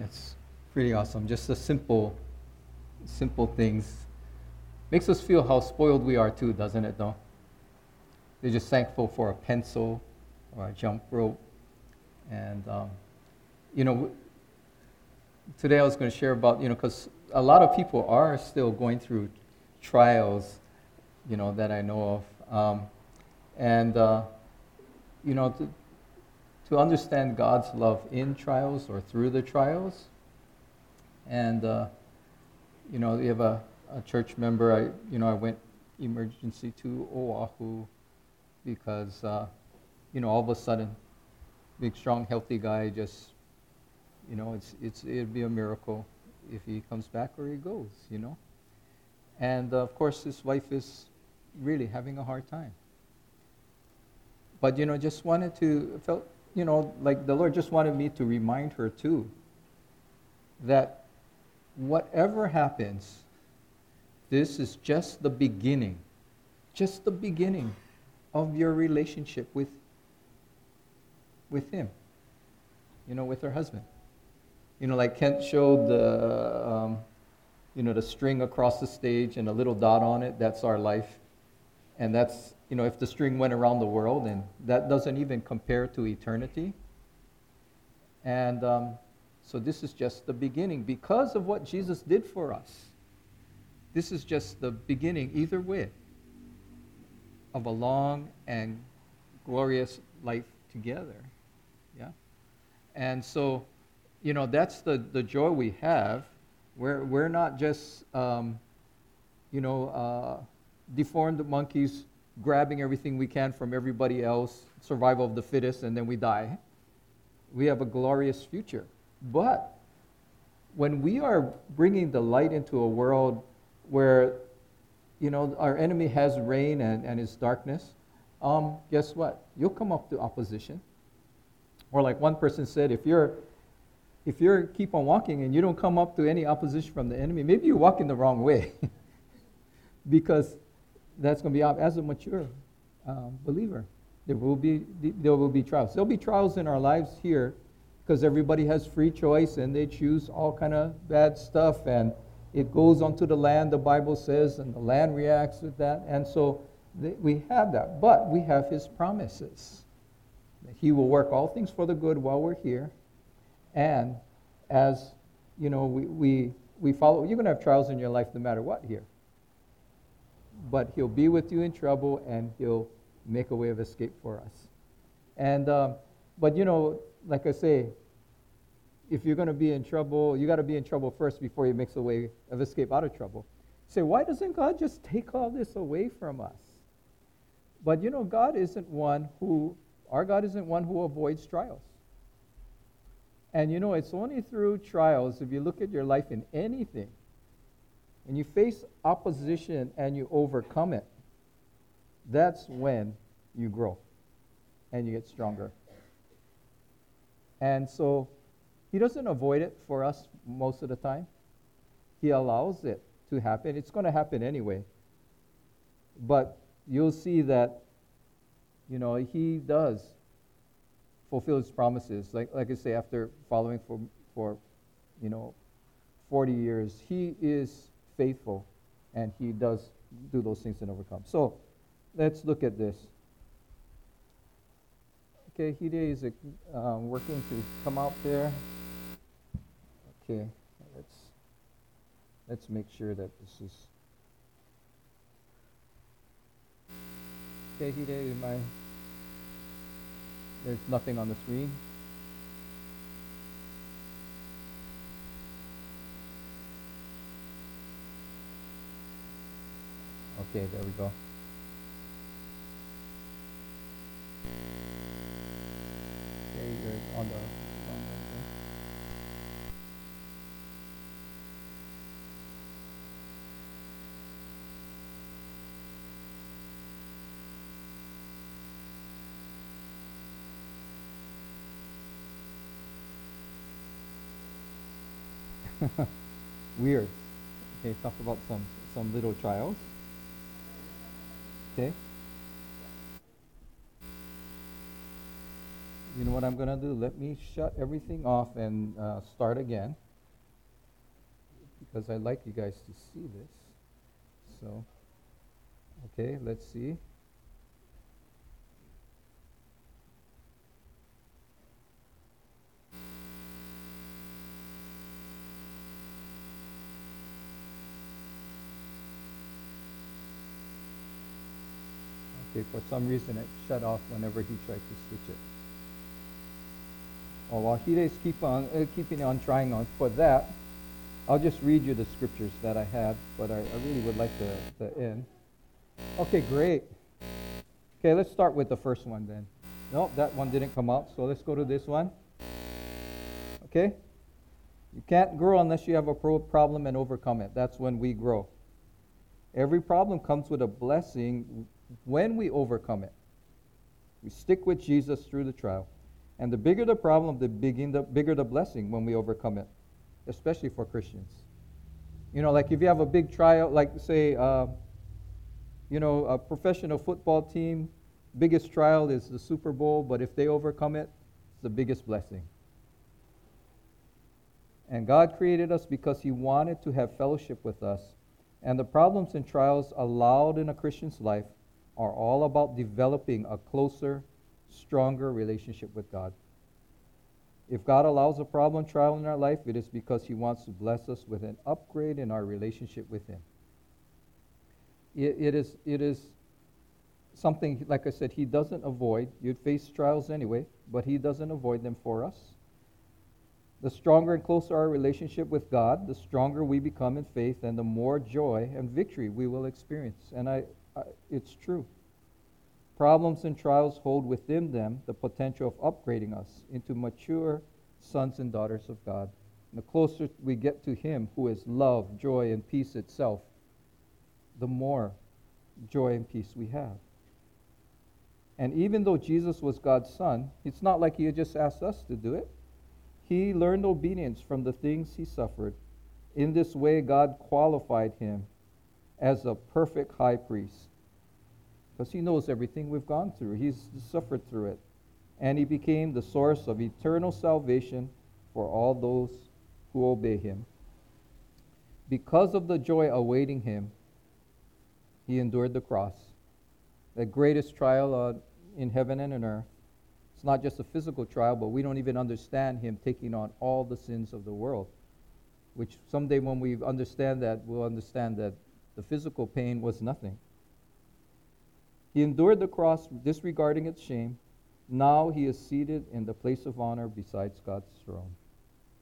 It's pretty awesome. Just the simple, simple things. Makes us feel how spoiled we are too, doesn't it, though? They're just thankful for a pencil or a jump rope. And, um, you know, today I was going to share about, you know, because a lot of people are still going through trials, you know, that I know of. Um, and, uh, you know, to, to understand God's love in trials or through the trials. And, uh, you know, you have a, a church member, I, you know, I went emergency to Oahu because, uh, you know, all of a sudden, big, strong, healthy guy just, you know, it's, it's, it'd be a miracle if he comes back or he goes, you know. And uh, of course, his wife is really having a hard time. But, you know, just wanted to, felt, you know, like the Lord just wanted me to remind her too that whatever happens, this is just the beginning, just the beginning of your relationship with, with Him, you know, with her husband. You know, like Kent showed the, um, you know, the string across the stage and a little dot on it, that's our life. And that's, you know, if the string went around the world, and that doesn't even compare to eternity. And um, so this is just the beginning. Because of what Jesus did for us, this is just the beginning, either way, of a long and glorious life together. Yeah? And so, you know, that's the, the joy we have. We're, we're not just, um, you know, uh, deformed monkeys grabbing everything we can from everybody else, survival of the fittest, and then we die. We have a glorious future. But when we are bringing the light into a world where you know our enemy has reign and, and is darkness um, guess what you'll come up to opposition or like one person said if you're if you keep on walking and you don't come up to any opposition from the enemy maybe you're walking the wrong way because that's going to be as a mature um, believer there will be there will be trials there'll be trials in our lives here because everybody has free choice and they choose all kind of bad stuff and it goes onto the land, the Bible says, and the land reacts with that. And so we have that. But we have his promises. that He will work all things for the good while we're here. And as, you know, we, we, we follow, you're going to have trials in your life no matter what here. But he'll be with you in trouble and he'll make a way of escape for us. And, um, but, you know, like I say, if you're going to be in trouble, you got to be in trouble first before he makes a way of escape out of trouble. say, why doesn't God just take all this away from us? But you know, God isn't one who, our God isn't one who avoids trials. And you know, it's only through trials, if you look at your life in anything, and you face opposition and you overcome it, that's when you grow and you get stronger. And so he doesn't avoid it for us most of the time. He allows it to happen. It's going to happen anyway. But you'll see that, you know, he does fulfill his promises. Like, like I say, after following for, for, you know, 40 years, he is faithful and he does do those things and overcome. So let's look at this. Okay, Hide is uh, working to come out there. Okay, let's let's make sure that this is okay. Hide, I? There's nothing on the screen. Okay, there we go. Okay, you're on the Weird. Okay, talk about some some little trials. Okay. you know what I'm going to do? Let me shut everything off and uh, start again because I'd like you guys to see this. So, okay, let's see. Okay, for some reason it shut off whenever he tried to switch it. Oh, while Hide's keep on, uh, keeping on trying on for that, I'll just read you the scriptures that I have, but I, I really would like to, to end. Okay, great. Okay, let's start with the first one then. No, that one didn't come out, so let's go to this one. Okay? You can't grow unless you have a problem and overcome it. That's when we grow. Every problem comes with a blessing when we overcome it. We stick with Jesus through the trial. And the bigger the problem, the, the bigger the blessing when we overcome it, especially for Christians. You know, like if you have a big trial, like say, uh, you know, a professional football team, biggest trial is the Super Bowl, but if they overcome it, it's the biggest blessing. And God created us because He wanted to have fellowship with us. And the problems and trials allowed in a Christian's life are all about developing a closer, stronger relationship with God. If God allows a problem trial in our life, it is because He wants to bless us with an upgrade in our relationship with Him. it, it, is, it is something, like I said, He doesn't avoid. You'd face trials anyway, but He doesn't avoid them for us. The stronger and closer our relationship with God, the stronger we become in faith, and the more joy and victory we will experience. And I, it's true. Problems and trials hold within them the potential of upgrading us into mature sons and daughters of God. And the closer we get to Him, who is love, joy, and peace itself, the more joy and peace we have. And even though Jesus was God's Son, it's not like He just asked us to do it. He learned obedience from the things He suffered. In this way, God qualified Him as a perfect high priest because he knows everything we've gone through. He's suffered through it. And he became the source of eternal salvation for all those who obey him. Because of the joy awaiting him, he endured the cross, the greatest trial uh, in heaven and on earth. It's not just a physical trial, but we don't even understand him taking on all the sins of the world. Which someday, when we understand that, we'll understand that the physical pain was nothing. He endured the cross, disregarding its shame. Now he is seated in the place of honor besides God's throne.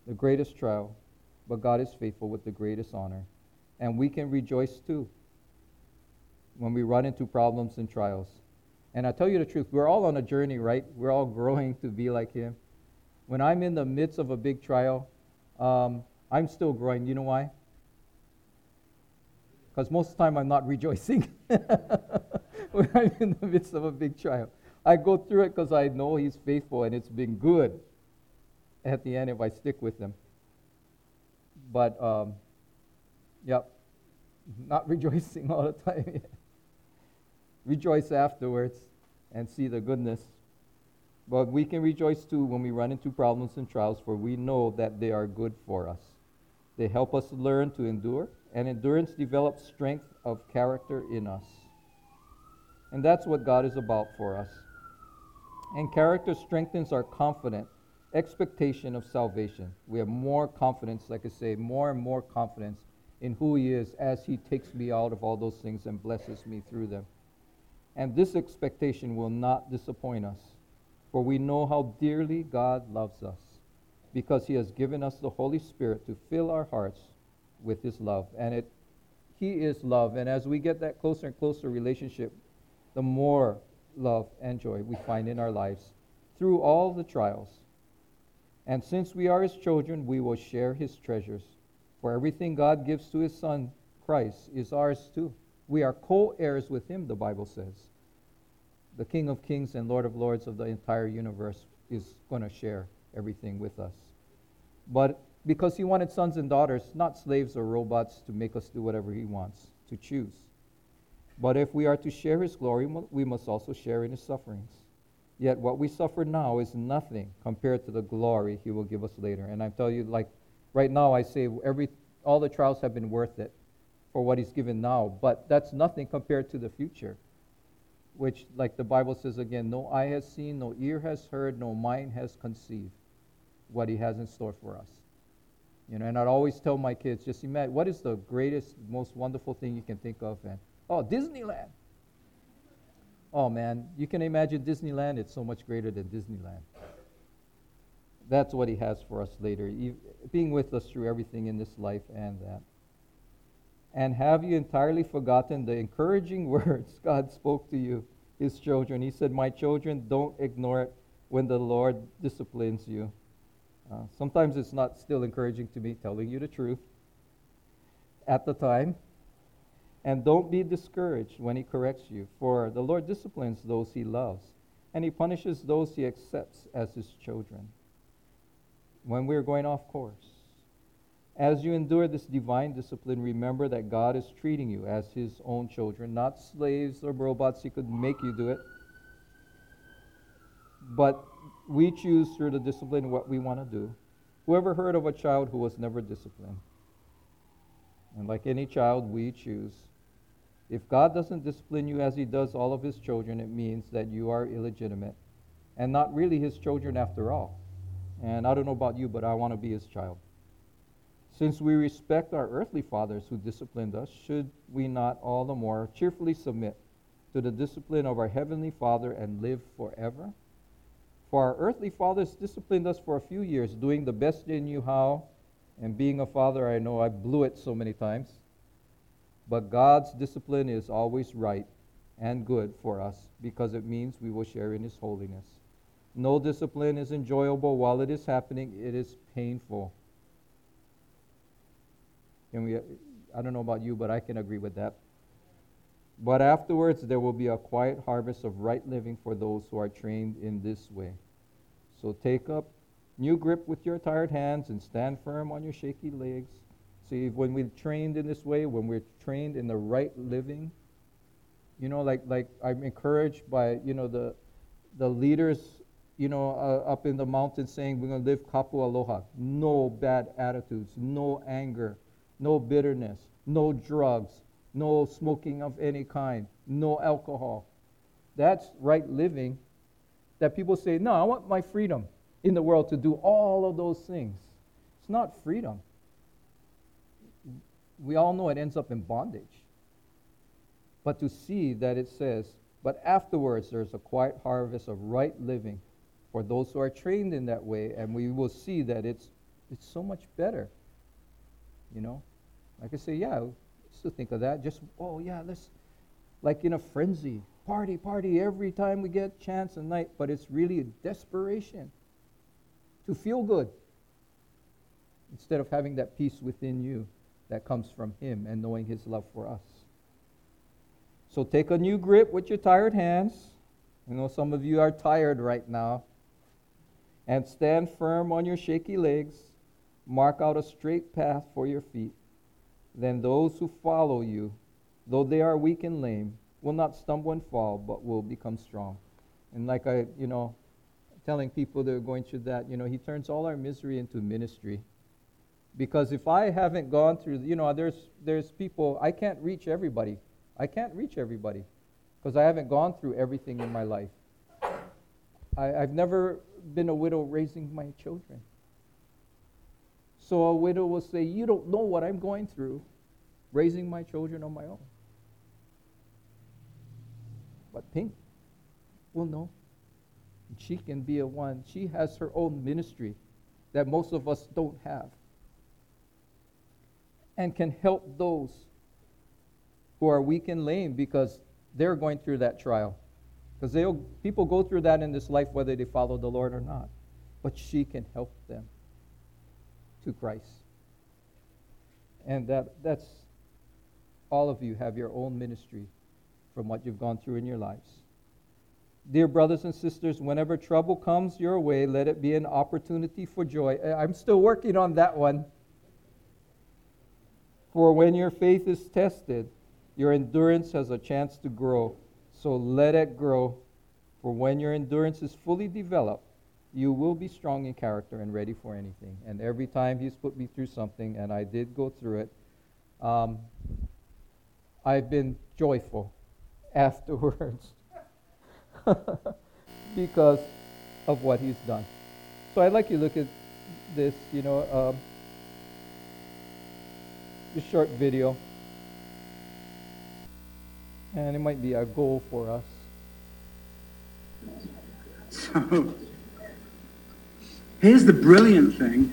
The greatest trial, but God is faithful with the greatest honor. And we can rejoice too when we run into problems and trials. And I tell you the truth, we're all on a journey, right? We're all growing to be like Him. When I'm in the midst of a big trial, um, I'm still growing. You know why? Because most of the time I'm not rejoicing when I'm in the midst of a big trial. I go through it because I know He's faithful and it's been good at the end if I stick with Him. But, um, yep, not rejoicing all the time. Rejoice afterwards and see the goodness. But we can rejoice too when we run into problems and trials, for we know that they are good for us. They help us learn to endure and endurance develops strength of character in us. And that's what God is about for us. And character strengthens our confident expectation of salvation. We have more confidence, like I say, more and more confidence in who He is as He takes me out of all those things and blesses me through them. And this expectation will not disappoint us, for we know how dearly God loves us, because He has given us the Holy Spirit to fill our hearts with his love. And it he is love. And as we get that closer and closer relationship, the more love and joy we find in our lives through all the trials. And since we are his children, we will share his treasures. For everything God gives to his son, Christ, is ours too. We are co heirs with him, the Bible says. The King of kings and Lord of lords of the entire universe is going to share everything with us. But because he wanted sons and daughters, not slaves or robots to make us do whatever he wants to choose. But if we are to share his glory, we must also share in his sufferings. Yet what we suffer now is nothing compared to the glory he will give us later. And I tell you, like right now, I say every all the trials have been worth it for what he's given now, but that's nothing compared to the future, which, like the Bible says again, no eye has seen, no ear has heard, no mind has conceived what he has in store for us. You know, and I'd always tell my kids, just imagine what is the greatest, most wonderful thing you can think of, and oh, Disneyland. Oh man, you can imagine Disneyland, it's so much greater than Disneyland. That's what he has for us later, being with us through everything in this life and that. And have you entirely forgotten the encouraging words God spoke to you, his children? He said, My children, don't ignore it when the Lord disciplines you. Uh, sometimes it's not still encouraging to me, telling you the truth at the time. And don't be discouraged when he corrects you, for the Lord disciplines those he loves, and he punishes those he accepts as his children. When we're going off course, as you endure this divine discipline, remember that God is treating you as his own children, not slaves or robots he could make you do it. But we choose through the discipline what we want to do. Whoever heard of a child who was never disciplined? And like any child, we choose. If God doesn't discipline you as he does all of his children, it means that you are illegitimate and not really his children after all. And I don't know about you, but I want to be his child. Since we respect our earthly fathers who disciplined us, should we not all the more cheerfully submit to the discipline of our heavenly Father and live forever? For our earthly fathers disciplined us for a few years, doing the best they knew how, and being a father, I know I blew it so many times. But God's discipline is always right and good for us because it means we will share in His holiness. No discipline is enjoyable while it is happening, it is painful. And we, I don't know about you, but I can agree with that. But afterwards, there will be a quiet harvest of right living for those who are trained in this way. So take up new grip with your tired hands and stand firm on your shaky legs. See, when we're trained in this way, when we're trained in the right living, you know, like like I'm encouraged by you know the the leaders, you know, uh, up in the mountains saying we're going to live kapu aloha, no bad attitudes, no anger, no bitterness, no drugs, no smoking of any kind, no alcohol. That's right living. That people say, no, I want my freedom in the world to do all of those things. It's not freedom. We all know it ends up in bondage. But to see that it says, but afterwards there's a quiet harvest of right living for those who are trained in that way, and we will see that it's, it's so much better. You know? Like I say, yeah, still think of that. Just, oh, yeah, let's, like in a frenzy, party, party every time we get chance at night. But it's really a desperation to feel good instead of having that peace within you that comes from Him and knowing His love for us. So take a new grip with your tired hands. I know some of you are tired right now. And stand firm on your shaky legs. Mark out a straight path for your feet then those who follow you, though they are weak and lame, will not stumble and fall, but will become strong. And like I, you know, telling people that are going through that, you know, he turns all our misery into ministry. Because if I haven't gone through, you know, there's there's people I can't reach everybody. I can't reach everybody because I haven't gone through everything in my life. I, I've never been a widow raising my children. So a widow will say, You don't know what I'm going through raising my children on my own. But Pink will know. She can be a one. She has her own ministry that most of us don't have. And can help those who are weak and lame because they're going through that trial. Because people go through that in this life whether they follow the Lord or not. But she can help them to Christ. And that, that's all of you have your own ministry from what you've gone through in your lives. Dear brothers and sisters, whenever trouble comes your way, let it be an opportunity for joy. I'm still working on that one. For when your faith is tested, your endurance has a chance to grow. So let it grow. For when your endurance is fully developed, you will be strong in character and ready for anything. And every time he's put me through something, and I did go through it, um, I've been joyful afterwards because of what he's done. So I'd like you to look at this, you know, um, this short video. And it might be a goal for us. So here's the brilliant thing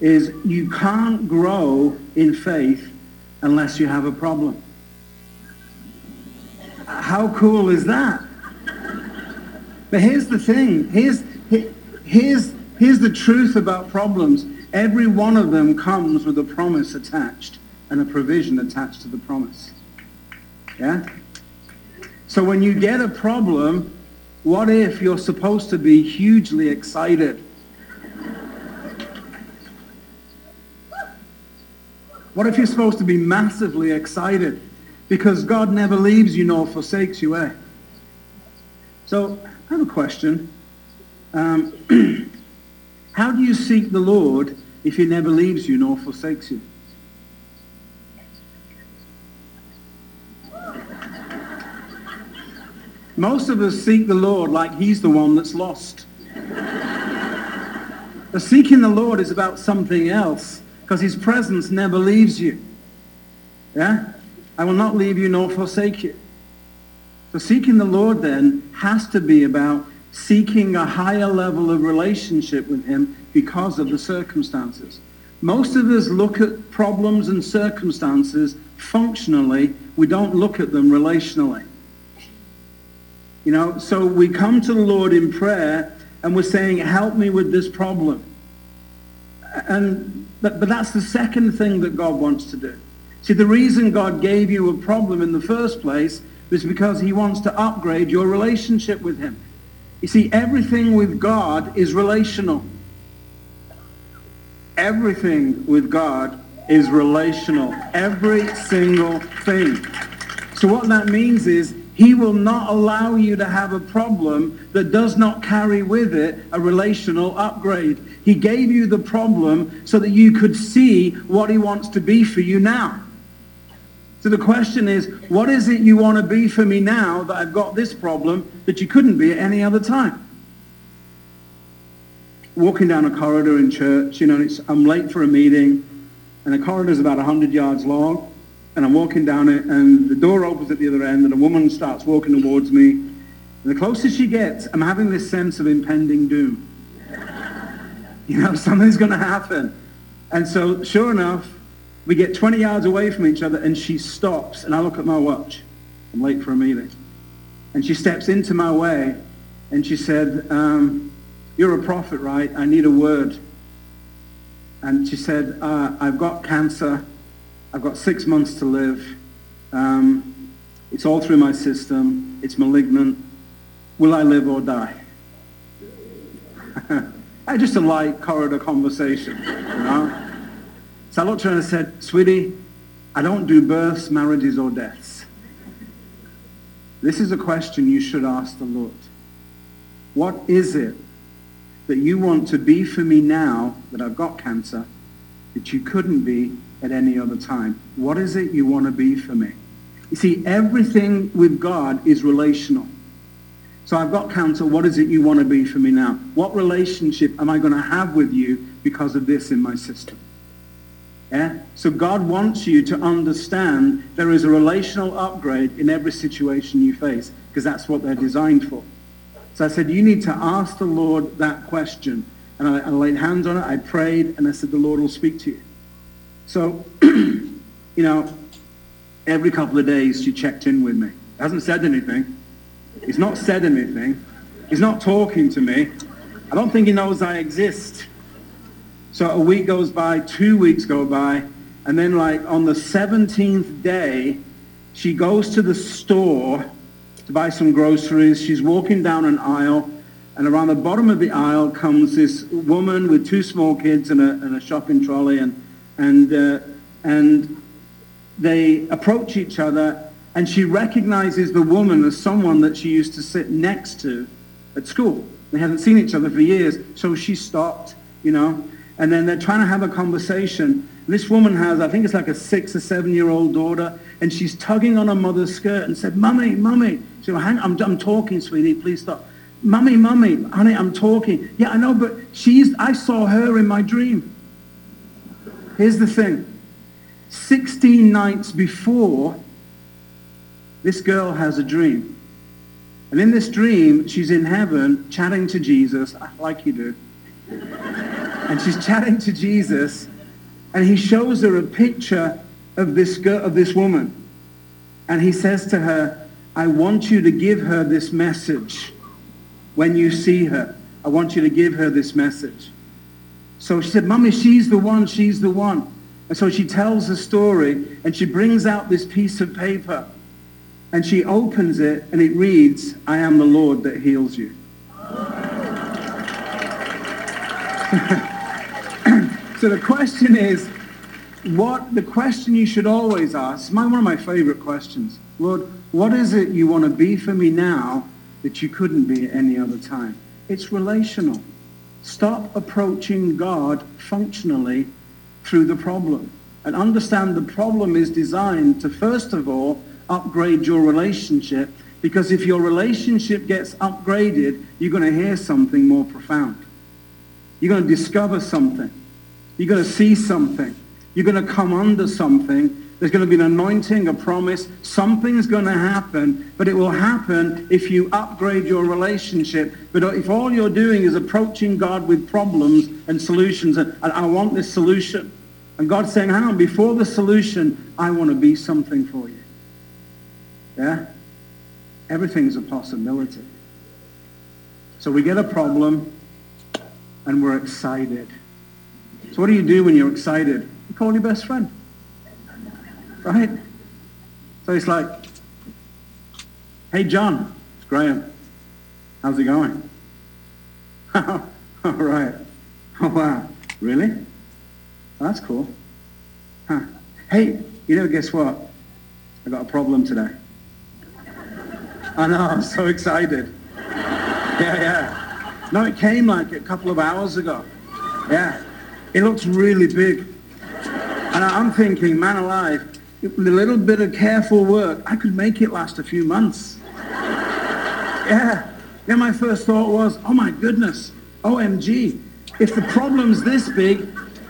is you can't grow in faith unless you have a problem. How cool is that? But here's the thing. Here's, here's, here's the truth about problems. Every one of them comes with a promise attached and a provision attached to the promise. Yeah? So when you get a problem, what if you're supposed to be hugely excited? What if you're supposed to be massively excited? Because God never leaves you nor forsakes you, eh? So I have a question. Um, how do you seek the Lord if he never leaves you nor forsakes you? Most of us seek the Lord like he's the one that's lost. but seeking the Lord is about something else because his presence never leaves you. Yeah? I will not leave you nor forsake you. So seeking the Lord then has to be about seeking a higher level of relationship with him because of the circumstances. Most of us look at problems and circumstances functionally. We don't look at them relationally. You know, so we come to the Lord in prayer and we're saying, help me with this problem. And, but, but that's the second thing that God wants to do. See, the reason God gave you a problem in the first place is because he wants to upgrade your relationship with him. You see, everything with God is relational. Everything with God is relational. Every single thing. So what that means is he will not allow you to have a problem that does not carry with it a relational upgrade. He gave you the problem so that you could see what he wants to be for you now. So the question is, what is it you want to be for me now that I've got this problem that you couldn't be at any other time? Walking down a corridor in church, you know, I'm late for a meeting, and the corridor is about 100 yards long, and I'm walking down it, and the door opens at the other end, and a woman starts walking towards me. And the closer she gets, I'm having this sense of impending doom. you know, something's going to happen. And so, sure enough, we get 20 yards away from each other, and she stops, and I look at my watch. I'm late for a meeting. And she steps into my way, and she said, um, you're a prophet, right? I need a word. And she said, uh, I've got cancer. I've got six months to live. Um, it's all through my system. It's malignant. Will I live or die? I just a light corridor conversation, you know. So I looked at her and I said, "Sweetie, I don't do births, marriages, or deaths. This is a question you should ask the Lord. What is it that you want to be for me now that I've got cancer that you couldn't be at any other time. What is it you want to be for me? You see, everything with God is relational. So I've got cancer. What is it you want to be for me now? What relationship am I going to have with you because of this in my system? Yeah? So God wants you to understand there is a relational upgrade in every situation you face because that's what they're designed for. So I said, you need to ask the Lord that question. And I, I laid hands on it. I prayed and I said, the Lord will speak to you. So, you know, every couple of days she checked in with me. Hasn't said anything. He's not said anything. He's not talking to me. I don't think he knows I exist. So a week goes by, two weeks go by, and then like on the 17th day, she goes to the store to buy some groceries. She's walking down an aisle, and around the bottom of the aisle comes this woman with two small kids and a, and a shopping trolley, and and, uh, and they approach each other And she recognizes the woman as someone that she used to sit next to at school. They hadn't seen each other for years, so she stopped, you know. And then they're trying to have a conversation. This woman has, I think it's like a six or seven-year-old daughter, and she's tugging on her mother's skirt and said, Mummy, Mummy. She hang, I'm, I'm talking, sweetie, please stop. Mummy, Mummy, honey, I'm talking. Yeah, I know, but she's, I saw her in my dream. Here's the thing. 16 nights before, this girl has a dream. And in this dream, she's in heaven chatting to Jesus, like you do. and she's chatting to Jesus, and he shows her a picture of this girl, of this woman. And he says to her, I want you to give her this message when you see her. I want you to give her this message. So she said, Mummy, she's the one, she's the one. And so she tells the story, and she brings out this piece of paper, and she opens it, and it reads, I am the Lord that heals you. so the question is, what the question you should always ask, my, one of my favorite questions, Lord, what is it you want to be for me now that you couldn't be at any other time? It's relational. Stop approaching God functionally through the problem. And understand the problem is designed to, first of all, upgrade your relationship. Because if your relationship gets upgraded, you're going to hear something more profound. You're going to discover something. You're going to see something. You're going to come under something. There's going to be an anointing, a promise. Something's going to happen, but it will happen if you upgrade your relationship. But if all you're doing is approaching God with problems and solutions, and, and I want this solution, and God's saying, hang on, before the solution, I want to be something for you. Yeah? Everything's a possibility. So we get a problem, and we're excited. So what do you do when you're excited? You call your best friend. Right? So it's like, hey, John, it's Graham. How's it going? All right. Oh, wow. Really? That's cool. Huh. Hey, you know, guess what? I got a problem today. I know, I'm so excited. Yeah, yeah. No, it came like a couple of hours ago. Yeah. It looks really big. And I'm thinking, man alive, with a little bit of careful work, I could make it last a few months. yeah. Then my first thought was, oh my goodness, OMG, if the problem's this big,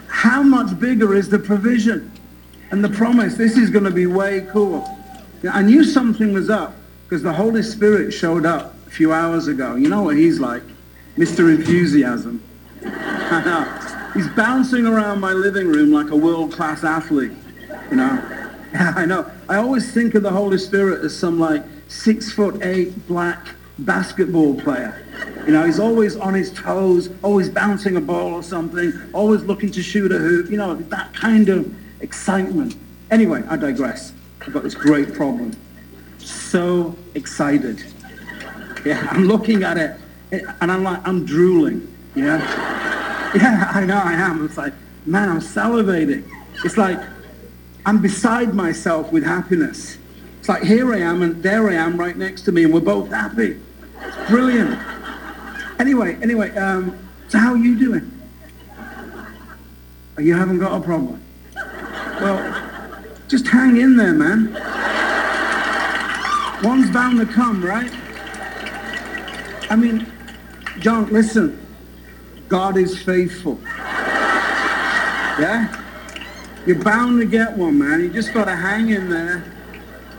how much bigger is the provision and the promise? This is going to be way cool. I knew something was up because the Holy Spirit showed up a few hours ago. You know what he's like, Mr. Enthusiasm. He's bouncing around my living room like a world-class athlete, you know. I know. I always think of the Holy Spirit as some like six foot eight black basketball player. You know, he's always on his toes, always bouncing a ball or something, always looking to shoot a hoop. You know, that kind of excitement. Anyway, I digress. I've got this great problem. So excited. Yeah, I'm looking at it and I'm like, I'm drooling. Yeah. Yeah, I know I am. It's like, man, I'm salivating. It's like, I'm beside myself with happiness. It's like here I am and there I am right next to me and we're both happy. It's brilliant. Anyway, anyway, um, so how are you doing? Oh, you haven't got a problem? Well, just hang in there, man. One's bound to come, right? I mean, John, listen. God is faithful. Yeah? You're bound to get one, man. You just got to hang in there.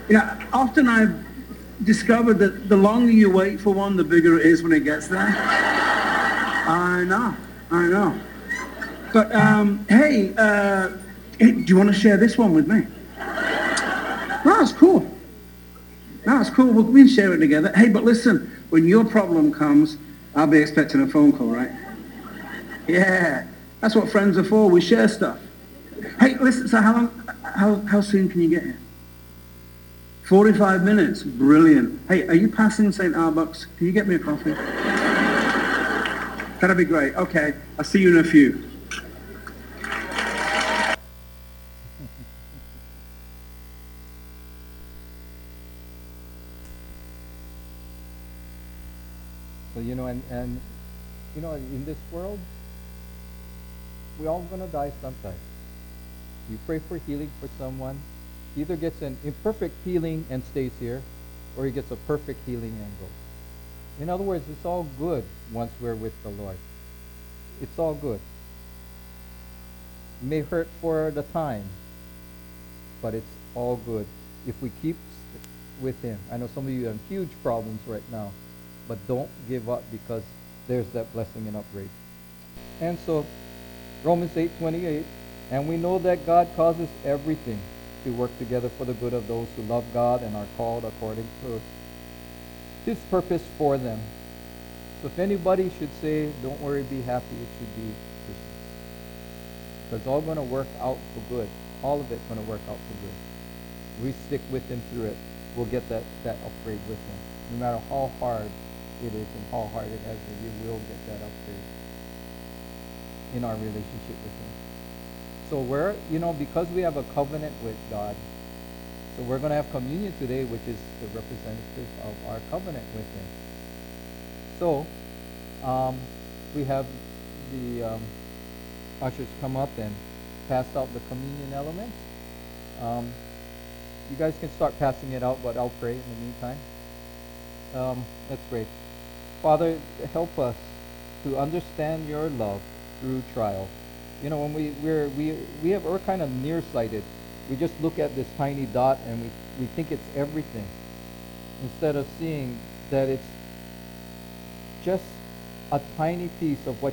You know, often I've discovered that the longer you wait for one, the bigger it is when it gets there. I know, I know. But um, hey, uh, do you want to share this one with me? It's cool. It's cool. We can share it together. Hey, but listen, when your problem comes, I'll be expecting a phone call, right? Yeah, that's what friends are for. We share stuff. Hey, listen, so how long, how, how soon can you get here? 45 minutes, brilliant. Hey, are you passing Starbucks? Can you get me a coffee? That'd be great. Okay, I'll see you in a few. So, you know, and, and, you know, in this world, we're all going to die sometime. You pray for healing for someone, he either gets an imperfect healing and stays here, or he gets a perfect healing and goes. In other words, it's all good once we're with the Lord. It's all good. It may hurt for the time, but it's all good if we keep with him. I know some of you have huge problems right now, but don't give up because there's that blessing and upgrade. And so Romans 8:28, and we know that God causes everything to work together for the good of those who love God and are called according to his purpose for them. So if anybody should say, don't worry, be happy, it should be Christians. Because it's all going to work out for good. All of it's going to work out for good. We stick with him through it. We'll get that, that upgrade with him. No matter how hard it is and how hard it has been, you will get that upgrade in our relationship with him. So we're, you know, because we have a covenant with God, so we're going to have communion today, which is the representative of our covenant with Him. So um, we have the um, ushers come up and pass out the communion elements. Um, you guys can start passing it out, but I'll pray in the meantime. Um, let's pray. Father, help us to understand your love through trial. You know, when we we're, we we have we're kind of nearsighted. We just look at this tiny dot and we, we think it's everything. Instead of seeing that it's just a tiny piece of what